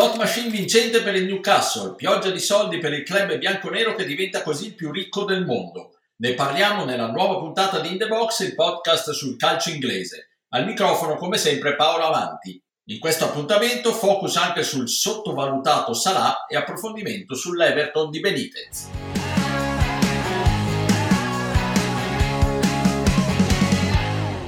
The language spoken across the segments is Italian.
Slot machine vincente per il Newcastle, pioggia di soldi per il club bianconero che diventa così il più ricco del mondo. Ne parliamo nella nuova puntata di In The Box, il podcast sul calcio inglese. Al microfono, come sempre, Paolo Avanti. In questo appuntamento focus anche sul sottovalutato Salah e approfondimento sull'Everton di Benitez.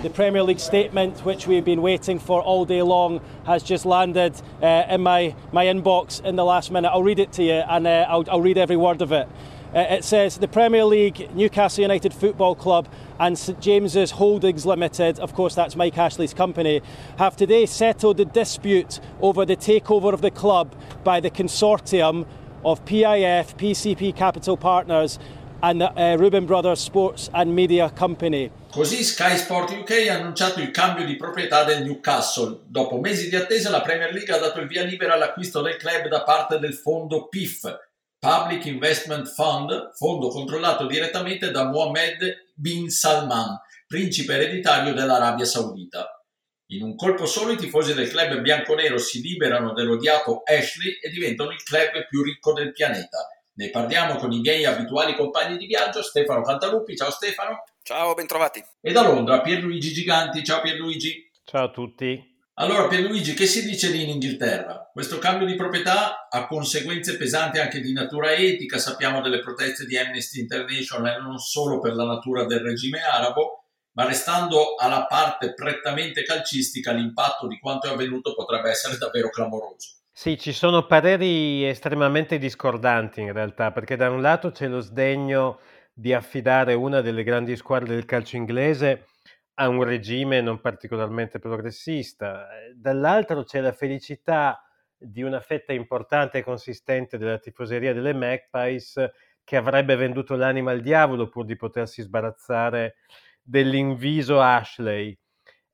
The Premier League statement, which we've been waiting for all day long, has just landed uh, in my, my inbox in the last minute. I'll read it to you and uh, I'll, I'll read every word of it. Uh, it says the Premier League, Newcastle United Football Club, and St James's Holdings Limited, of course, that's Mike Ashley's company, have today settled the dispute over the takeover of the club by the consortium of PIF, PCP Capital Partners, and the uh, Rubin Brothers Sports and Media Company. Così Sky Sport UK ha annunciato il cambio di proprietà del Newcastle. Dopo mesi di attesa la Premier League ha dato il via libera all'acquisto del club da parte del fondo PIF, Public Investment Fund, fondo controllato direttamente da Mohammed bin Salman, principe ereditario dell'Arabia Saudita. In un colpo solo i tifosi del club bianconero si liberano dell'odiato Ashley e diventano il club più ricco del pianeta. Ne parliamo con i miei abituali compagni di viaggio, Stefano Cantalupi. Ciao Stefano. Ciao, bentrovati. E da Londra Pierluigi Giganti. Ciao Pierluigi. Ciao a tutti. Allora Pierluigi, che si dice lì in Inghilterra? Questo cambio di proprietà ha conseguenze pesanti anche di natura etica, sappiamo delle proteste di Amnesty International non solo per la natura del regime arabo, ma restando alla parte prettamente calcistica l'impatto di quanto è avvenuto potrebbe essere davvero clamoroso. Sì, ci sono pareri estremamente discordanti in realtà, perché da un lato c'è lo sdegno di affidare una delle grandi squadre del calcio inglese a un regime non particolarmente progressista, dall'altro c'è la felicità di una fetta importante e consistente della tifoseria delle Magpies che avrebbe venduto l'anima al diavolo pur di potersi sbarazzare dell'inviso Ashley.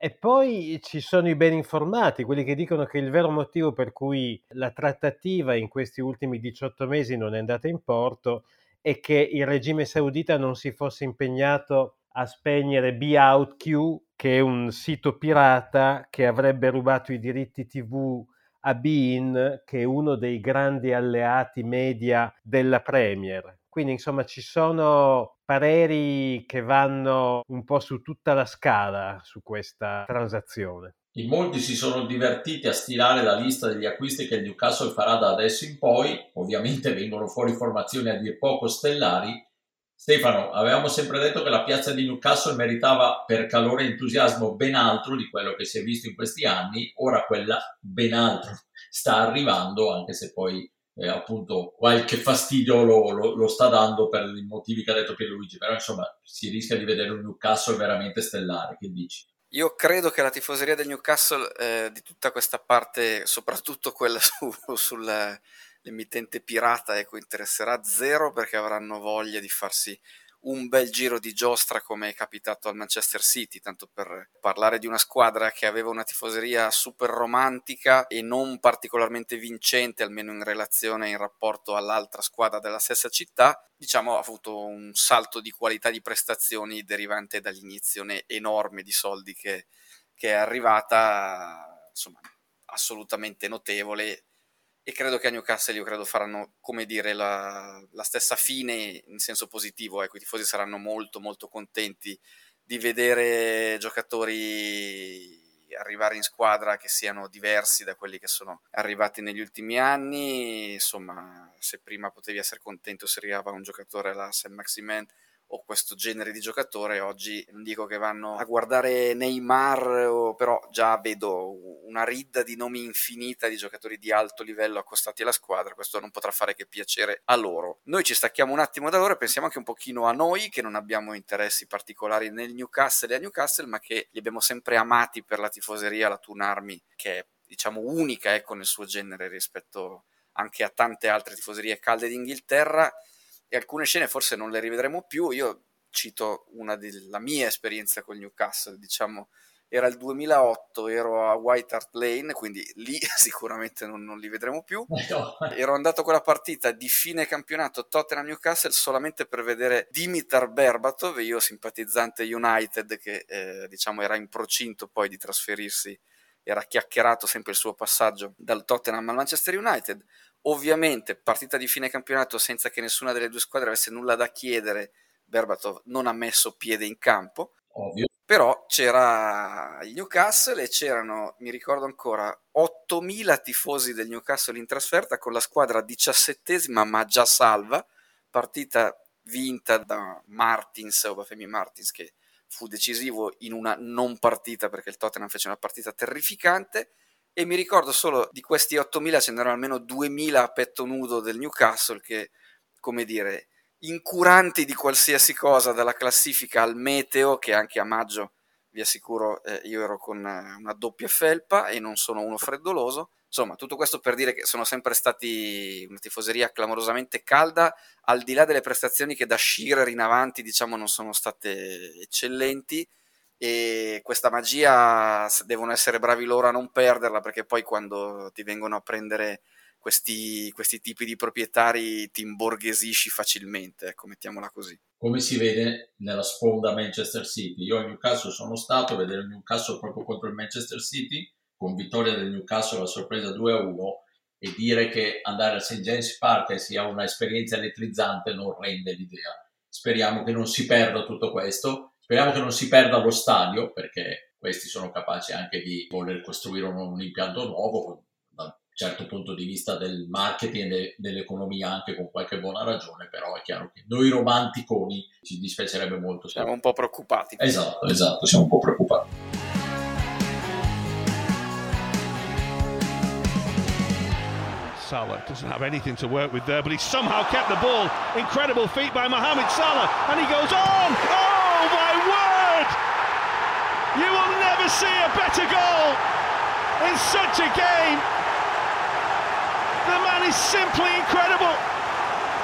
E poi ci sono i ben informati, quelli che dicono che il vero motivo per cui la trattativa in questi ultimi 18 mesi non è andata in porto è che il regime saudita non si fosse impegnato a spegnere Be Out Q, che è un sito pirata che avrebbe rubato i diritti TV a Bein, che è uno dei grandi alleati media della Premier. Quindi insomma ci sono pareri che vanno un po' su tutta la scala su questa transazione. In molti si sono divertiti a stilare la lista degli acquisti che il Newcastle farà da adesso in poi, ovviamente vengono fuori formazioni a dir poco stellari. Stefano, avevamo sempre detto che la piazza di Newcastle meritava per calore e entusiasmo ben altro di quello che si è visto in questi anni, ora quella ben altro sta arrivando, anche se poi eh, appunto qualche fastidio lo, lo, lo, sta dando per i motivi che ha detto Pierluigi, però insomma si rischia di vedere un Newcastle veramente stellare, che dici? Io credo che la tifoseria del Newcastle eh, di tutta questa parte, soprattutto quella su, sull'emittente pirata, ecco, interesserà zero perché avranno voglia di farsi un bel giro di giostra come è capitato al Manchester City, tanto per parlare di una squadra che aveva una tifoseria super romantica e non particolarmente vincente, almeno in relazione in rapporto all'altra squadra della stessa città, diciamo ha avuto un salto di qualità di prestazioni derivante dall'iniezione enorme di soldi che, che è arrivata, insomma, assolutamente notevole e credo che a Newcastle io credo faranno come dire la, la stessa fine in senso positivo ecco i tifosi saranno molto molto contenti di vedere giocatori arrivare in squadra che siano diversi da quelli che sono arrivati negli ultimi anni insomma se prima potevi essere contento se arrivava un giocatore alla Saint Maximin o questo genere di giocatore. Oggi non dico che vanno a guardare Neymar, però già vedo una ridda di nomi infinita di giocatori di alto livello accostati alla squadra. Questo non potrà fare che piacere a loro. Noi ci stacchiamo un attimo da loro e pensiamo anche un pochino a noi che non abbiamo interessi particolari nel Newcastle e a Newcastle, ma che li abbiamo sempre amati per la tifoseria, la Toon Army, che è diciamo unica ecco, nel suo genere rispetto anche a tante altre tifoserie calde d'Inghilterra e alcune scene forse non le rivedremo più. Io cito una della mia esperienza con Newcastle, diciamo, era il 2008, ero a White Hart Lane, quindi lì sicuramente non, non li vedremo più. Ero andato a quella partita di fine campionato Tottenham-Newcastle solamente per vedere Dimitar Berbatov, io simpatizzante United che eh, diciamo era in procinto poi di trasferirsi era chiacchierato sempre il suo passaggio dal Tottenham al Manchester United. Ovviamente, partita di fine campionato senza che nessuna delle due squadre avesse nulla da chiedere, Berbatov non ha messo piede in campo. Ovvio. Però c'era il Newcastle e c'erano, mi ricordo ancora, 8.000 tifosi del Newcastle in trasferta con la squadra diciassettesima ma già salva, partita vinta da Martins, Obafemi Martins, che fu decisivo in una non partita perché il Tottenham fece una partita terrificante e mi ricordo solo di questi 8.000 ce n'erano almeno 2.000 a petto nudo del Newcastle che, come dire, incuranti di qualsiasi cosa, dalla classifica al meteo, che anche a maggio, vi assicuro, eh, io ero con una doppia felpa e non sono uno freddoloso, Insomma, tutto questo per dire che sono sempre stati una tifoseria clamorosamente calda, al di là delle prestazioni che da Shearer in avanti, diciamo, non sono state eccellenti. E questa magia devono essere bravi loro a non perderla perché poi quando ti vengono a prendere questi, questi tipi di proprietari ti imborghesisci facilmente, ecco, mettiamola così. Come si vede nella sponda Manchester City. Io a Newcastle sono stato a vedere il Newcastle proprio contro il Manchester City con vittoria del Newcastle a sorpresa 2-1 e dire che andare al St. James Park sia un'esperienza elettrizzante non rende l'idea. Speriamo che non si perda tutto questo, speriamo che non si perda lo stadio perché questi sono capaci anche di voler costruire un, un impianto nuovo certo punto di vista del marketing e dell'economia anche con qualche buona ragione, però è chiaro che noi romanticoni ci dispiacerebbe molto. Siamo un po' preoccupati. Esatto, esatto, siamo un po' preoccupati. Salah doesn't have anything to work with there, but he somehow kept the ball. Incredible feat by Mohamed Salah, and he goes on. Oh my word! You will never see a better goal in such a game. Man is simply incredible.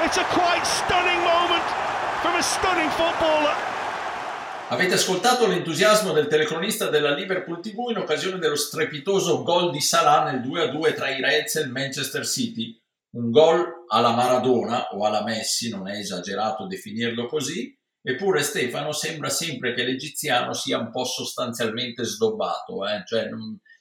It's a quite stunning moment from a stunning footballer. Avete ascoltato l'entusiasmo del telecronista della Liverpool TV in occasione dello strepitoso gol di Salah nel 2-2 tra i Reds e il Manchester City. Un gol alla Maradona o alla Messi, non è esagerato definirlo così, eppure Stefano sembra sempre che l'egiziano sia un po' sostanzialmente sdobbato, eh? cioè,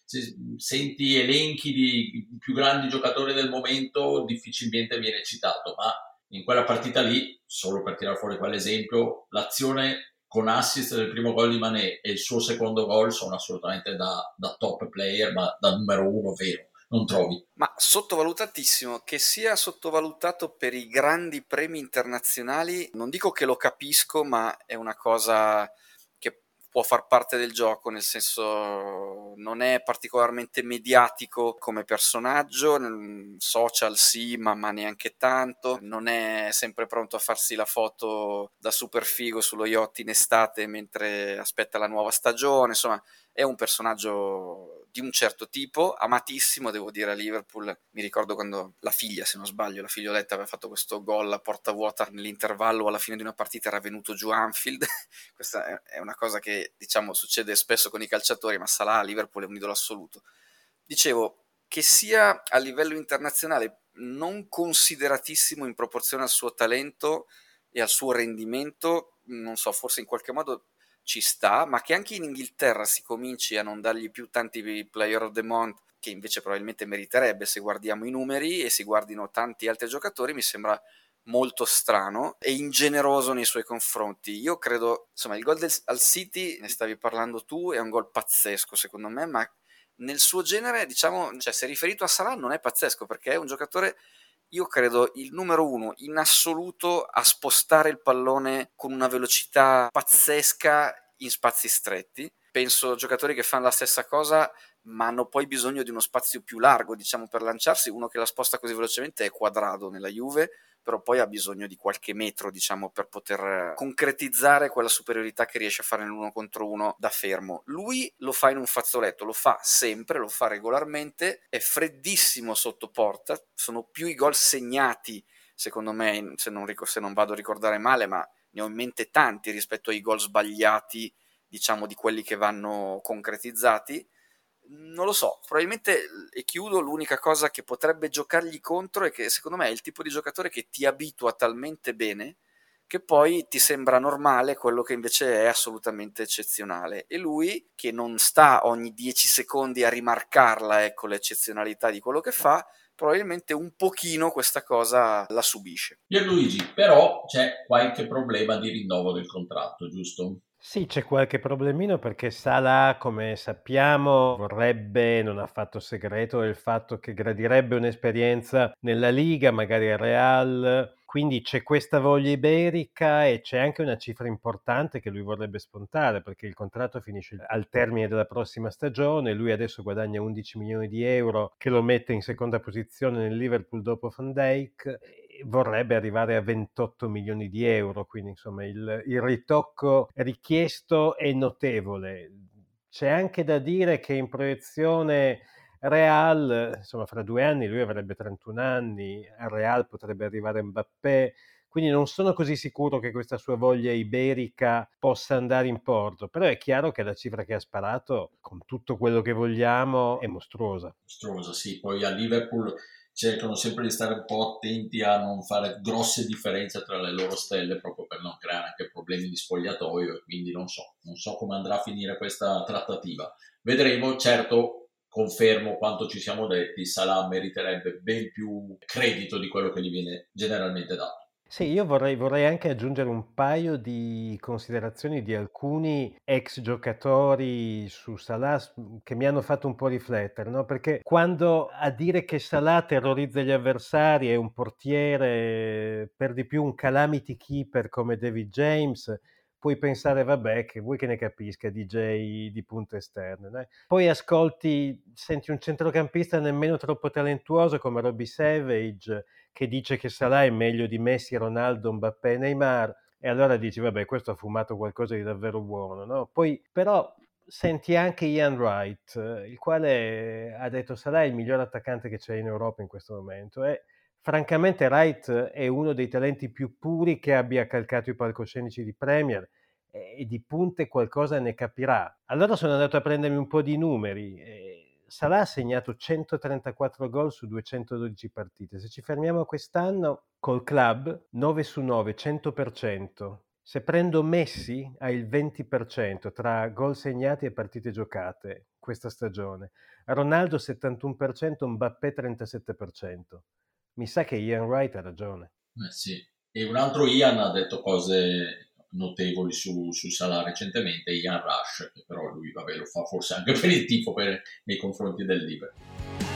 se senti elenchi di più grandi giocatori del momento difficilmente viene citato, ma in quella partita lì, solo per tirare fuori quell'esempio, l'azione con assist del primo gol di Mané e il suo secondo gol sono assolutamente da, da top player, ma da numero uno vero non trovi. Ma sottovalutatissimo, che sia sottovalutato per i grandi premi internazionali, non dico che lo capisco, ma è una cosa può far parte del gioco, nel senso non è particolarmente mediatico come personaggio, social sì, ma, ma, neanche tanto, non è sempre pronto a farsi la foto da super figo sullo yacht in estate mentre aspetta la nuova stagione, insomma è un personaggio di un certo tipo, amatissimo, devo dire, a Liverpool. Mi ricordo quando la figlia, se non sbaglio, la figlioletta aveva fatto questo gol a porta vuota nell'intervallo alla fine di una partita, era venuto giù Anfield. Questa è una cosa che, diciamo, succede spesso con i calciatori, ma Salah a Liverpool è un idolo assoluto. Dicevo, che sia a livello internazionale non consideratissimo in proporzione al suo talento e al suo rendimento, non so, forse in qualche modo ci sta, ma che anche in Inghilterra si cominci a non dargli più tanti player of the month che invece probabilmente meriterebbe se guardiamo i numeri e si guardino tanti altri giocatori, mi sembra molto strano e ingeneroso nei suoi confronti. Io credo, insomma, il gol del, al City, ne stavi parlando tu, è un gol pazzesco secondo me, ma nel suo genere, diciamo, cioè se riferito a Salah non è pazzesco perché è un giocatore io credo il numero uno in assoluto a spostare il pallone con una velocità pazzesca in spazi stretti. Penso a giocatori che fanno la stessa cosa, ma hanno poi bisogno di uno spazio più largo, diciamo, per lanciarsi. Uno che la sposta così velocemente è Quadrado nella Juve, però poi ha bisogno di qualche metro, diciamo, per poter concretizzare quella superiorità che riesce a fare nell'uno contro uno da fermo. Lui lo fa in un fazzoletto, lo fa sempre, lo fa regolarmente, è freddissimo sotto porta, sono più i gol segnati, secondo me, se non, se non vado a ricordare male, ma ne ho in mente tanti rispetto ai gol sbagliati, diciamo, di quelli che vanno concretizzati non lo so, probabilmente e chiudo l'unica cosa che potrebbe giocargli contro è che secondo me è il tipo di giocatore che ti abitua talmente bene che poi ti sembra normale quello che invece è assolutamente eccezionale. E lui, che non sta ogni 10 secondi a rimarcarla, ecco l'eccezionalità di quello che fa, probabilmente un pochino questa cosa la subisce. Pierluigi, però c'è qualche problema di rinnovo del contratto, giusto? Sì, c'è qualche problemino perché Salah, come sappiamo, vorrebbe, non ha fatto segreto del fatto che gradirebbe un'esperienza nella Liga, magari al Real, quindi c'è questa voglia iberica e c'è anche una cifra importante che lui vorrebbe spuntare perché il contratto finisce al termine della prossima stagione, lui adesso guadagna 11 milioni di euro che lo mette in seconda posizione nel Liverpool dopo Van Dijk vorrebbe arrivare a 28 milioni di euro, quindi insomma il, il ritocco richiesto è notevole. C'è anche da dire che in proiezione Real, insomma fra due anni lui avrebbe 31 anni, a Real potrebbe arrivare Mbappé, quindi non sono così sicuro che questa sua voglia iberica possa andare in porto, però è chiaro che la cifra che ha sparato, con tutto quello che vogliamo, è mostruosa. Mostruosa, sì, poi a Liverpool cercano sempre di stare un po' attenti a non fare grosse differenze tra le loro stelle proprio per non creare anche problemi di spogliatoio e quindi non so, non so come andrà a finire questa trattativa. Vedremo, certo confermo quanto ci siamo detti, Salah meriterebbe ben più credito di quello che gli viene generalmente dato. Sì, io vorrei, vorrei anche aggiungere un paio di considerazioni di alcuni ex giocatori su Salah che mi hanno fatto un po' riflettere, no? Perché quando a dire che Salah terrorizza gli avversari è un portiere, per di più un calamity keeper come David James, puoi pensare, vabbè, che vuoi che ne capisca DJ di punte esterne. Né? Poi ascolti, senti un centrocampista nemmeno troppo talentuoso come Robbie Savage che dice che Salah è meglio di Messi, Ronaldo, Mbappé, Neymar, e allora dici, vabbè, questo ha fumato qualcosa di davvero buono, no? Poi, però, senti anche Ian Wright, il quale ha detto Salah è il miglior attaccante che c'è in Europa in questo momento e francamente Wright è uno dei talenti più puri che abbia calcato i palcoscenici di Premier e di punte qualcosa ne capirà. Allora sono andato a prendermi un po' di numeri. Salah ha segnato 134 gol su 212 partite. Se ci fermiamo quest'anno, col club 9 su 9, 100%. Se prendo Messi ha il 20% tra gol segnati e partite giocate questa stagione. Ronaldo 71%, Mbappé 37%. Mi sa che Ian Wright ha ragione. Eh sì. E un altro Ian ha detto cose notevoli su, su Salah recentemente, Ian Rush, che però lui vabbè, lo fa forse anche per il tifo per, nei confronti del Liverpool.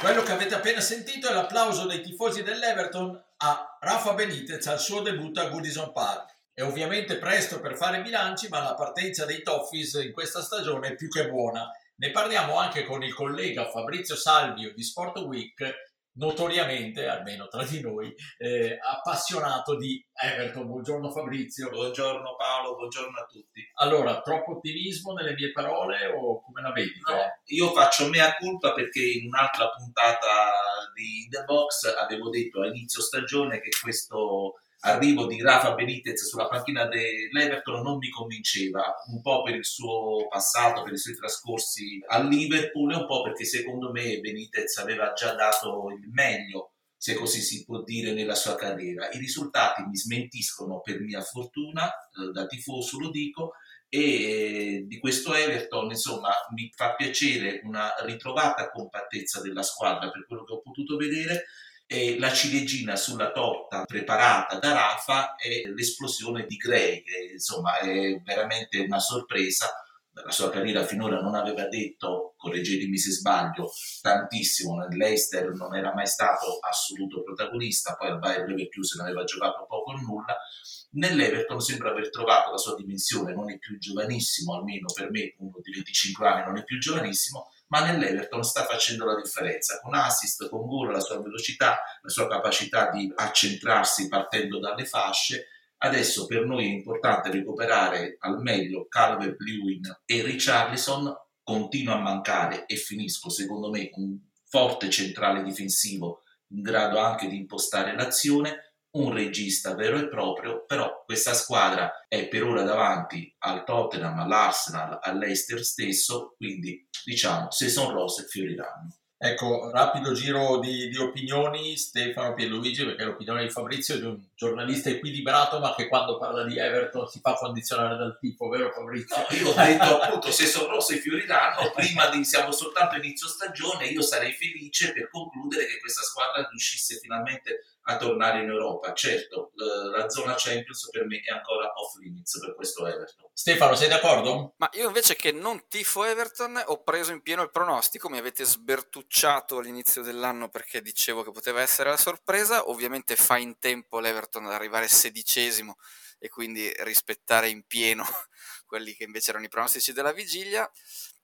Quello che avete appena sentito è l'applauso dei tifosi dell'Everton a Rafa Benitez al suo debutto a Goodison Park. È ovviamente presto per fare bilanci, ma la partenza dei Toffees in questa stagione è più che buona. Ne parliamo anche con il collega Fabrizio Salvio di Sport Week, notoriamente, almeno tra di noi, eh, appassionato di Everton. Buongiorno Fabrizio. Buongiorno Paolo, buongiorno a tutti. Allora, troppo ottimismo nelle mie parole o come la vedi? No, io faccio mea culpa perché in un'altra puntata di The Box avevo detto a inizio stagione che questo arrivo di Rafa Benitez sulla panchina dell'Everton non mi convinceva, un po' per il suo passato, per i suoi trascorsi al Liverpool e un po' perché secondo me Benitez aveva già dato il meglio, se così si può dire, nella sua carriera. I risultati mi smentiscono per mia fortuna, eh, da tifoso lo dico, e eh, di questo Everton insomma mi fa piacere una ritrovata compattezza della squadra per quello che ho potuto vedere e la ciliegina sulla torta preparata da Rafa è l'esplosione di Gray, che insomma è veramente una sorpresa. La sua carriera finora non aveva detto, correggetemi se sbaglio, tantissimo. Nell'Eister non era mai stato assoluto protagonista, poi al Bayern Leverkusen aveva giocato poco o nulla. Nell'Everton sembra aver trovato la sua dimensione, non è più giovanissimo, almeno per me, uno di 25 anni non è più giovanissimo, ma nell'Everton sta facendo la differenza con assist, con gol, la sua velocità, la sua capacità di accentrarsi partendo dalle fasce. Adesso per noi è importante recuperare al meglio Calvert-Lewin e Richarlison, continua a mancare e finisco secondo me un forte centrale difensivo in grado anche di impostare l'azione un regista vero e proprio, però questa squadra è per ora davanti al Tottenham, all'Arsenal, all'Eister stesso, quindi diciamo se sono rose fioriranno. Ecco, rapido giro di, di, opinioni, Stefano Pierluigi, perché l'opinione di Fabrizio è di un giornalista equilibrato, ma che quando parla di Everton si fa condizionare dal tipo, vero Fabrizio? No, io ho detto appunto, se sono rose fioriranno, prima di, siamo soltanto inizio stagione, io sarei felice per concludere che questa squadra riuscisse finalmente a tornare in Europa. Certo, la zona Champions per me è ancora off limits per questo Everton. Stefano, sei d'accordo? Ma io invece che non tifo Everton ho preso in pieno il pronostico, mi avete sbertucciato all'inizio dell'anno perché dicevo che poteva essere la sorpresa, ovviamente fa in tempo l'Everton ad arrivare sedicesimo e quindi rispettare in pieno quelli che invece erano i pronostici della vigilia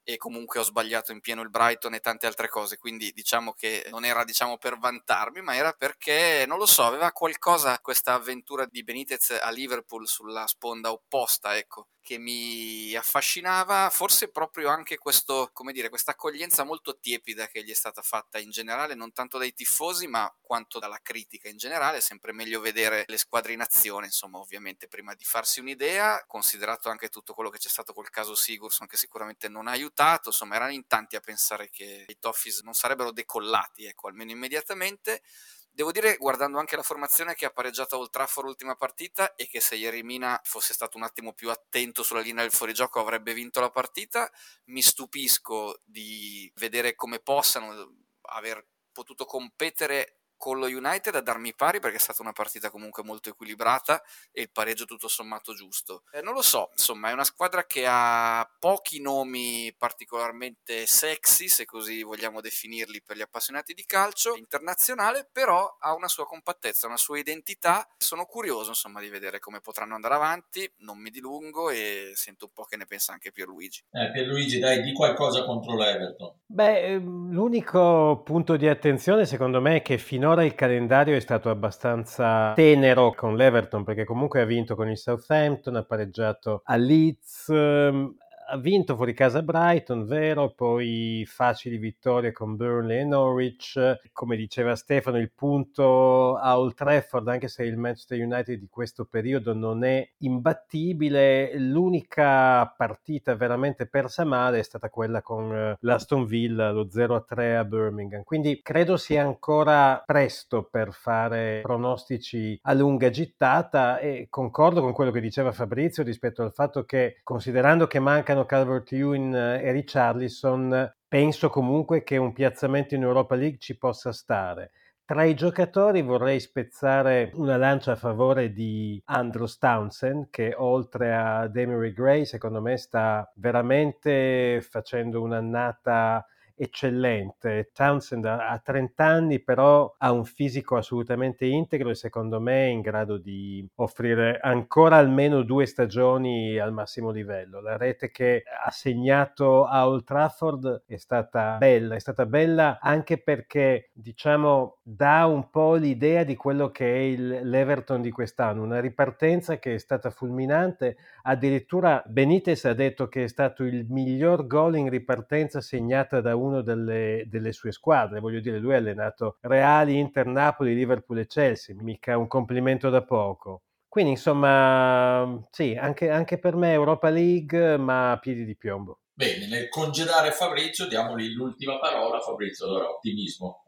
e comunque ho sbagliato in pieno il Brighton e tante altre cose, quindi diciamo che non era diciamo per vantarmi, ma era perché non lo so, aveva qualcosa questa avventura di Benitez a Liverpool sulla sponda opposta, ecco che mi affascinava, forse proprio anche questo, come dire, questa accoglienza molto tiepida che gli è stata fatta in generale, non tanto dai tifosi, ma quanto dalla critica in generale. È sempre meglio vedere le squadre in azione, insomma, ovviamente, prima di farsi un'idea, considerato anche tutto quello che c'è stato col caso Sigurdsson, che sicuramente non ha aiutato, insomma, erano in tanti a pensare che i Toffees non sarebbero decollati, ecco, almeno immediatamente. Devo dire, guardando anche la formazione che ha pareggiato Old Trafford l'ultima partita e che se ieri Mina fosse stato un attimo più attento sulla linea del fuorigioco avrebbe vinto la partita, mi stupisco di vedere come possano aver potuto competere con lo United a darmi pari perché è stata una partita comunque molto equilibrata e il pareggio tutto sommato giusto. Eh, non lo so, insomma, è una squadra che ha pochi nomi particolarmente sexy, se così vogliamo definirli per gli appassionati di calcio, internazionale, però ha una sua compattezza, una sua identità. Sono curioso, insomma, di vedere come potranno andare avanti, non mi dilungo e sento un po' che ne pensa anche Pierluigi. Eh, Pierluigi, dai, di qualcosa contro l'Everton. Beh, ehm, l'unico punto di attenzione secondo me è che finora finora il calendario è stato abbastanza tenero con l'Everton perché comunque ha vinto con il Southampton, ha pareggiato a Leeds, ehm, ha vinto fuori casa Brighton, vero, poi facili vittorie con Burnley e Norwich, come diceva Stefano il punto a Old Trafford, anche se il Manchester United di questo periodo non è imbattibile, l'unica partita veramente persa male è stata quella con eh, l'Aston Villa, lo 0-3 a Birmingham, quindi credo sia ancora presto per fare pronostici a lunga gittata e concordo con quello che diceva Fabrizio rispetto al fatto che considerando che manca mancano Calvert-Lewin eh, e Richarlison, penso comunque che un piazzamento in Europa League ci possa stare. Tra i giocatori vorrei spezzare una lancia a favore di Andrews Townsend che oltre a Demery Gray secondo me sta veramente facendo un'annata eccellente. Townsend ha 30 anni, però ha un fisico assolutamente integro e secondo me è in grado di offrire ancora almeno due stagioni al massimo livello. La rete che ha segnato a Old Trafford è stata bella, è stata bella anche perché diciamo dà un po' l'idea di quello che è il, l'Everton di quest'anno, una ripartenza che è stata fulminante, addirittura Benitez ha detto che è stato il miglior gol in ripartenza segnata da un una delle, delle, sue squadre. Voglio dire, lui ha allenato Reali, Inter, Napoli, Liverpool e Chelsea, mica un complimento da poco. Quindi, insomma, sì, anche, anche per me Europa League, ma piedi di piombo. Bene, nel congedare Fabrizio, diamogli l'ultima parola. Fabrizio, allora, ottimismo.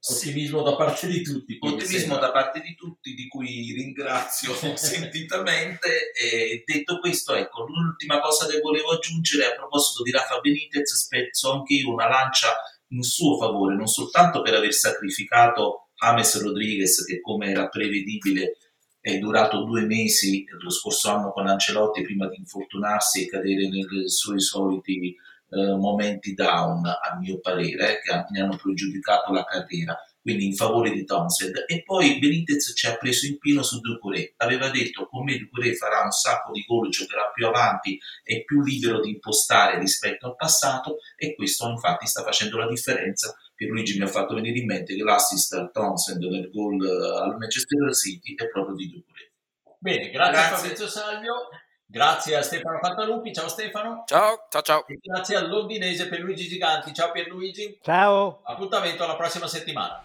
Ottimismo da parte di tutti. Ottimismo da parte di tutti, di cui ringrazio sentitamente. E detto questo, ecco, l'ultima cosa che volevo aggiungere a proposito di Rafa Benitez, spezzo anche io una lancia in suo favore, non soltanto per aver sacrificato James Rodriguez, che come era prevedibile è durato due mesi lo scorso anno con Ancelotti prima di infortunarsi e cadere nei suoi soliti eh, momenti down, a mio parere, che mi hanno pregiudicato la carriera, quindi in favore di Townsend. E poi Benitez ci ha preso in pieno su Ducouré. Aveva detto con me Ducouré farà un sacco di gol, giocherà più avanti, è più libero di impostare rispetto al passato e questo infatti sta facendo la differenza. Pierluigi mi ha fatto venire in mente che l'assist al Townsend nel gol eh, al Manchester City è proprio di Ducouré. Bene, grazie, grazie. Fabrizio Salvio. Grazie a Stefano Pantalupi, ciao Stefano. Ciao, ciao, ciao. E grazie al londinese per Luigi Giganti, ciao Pierluigi. Ciao. Appuntamento alla prossima settimana.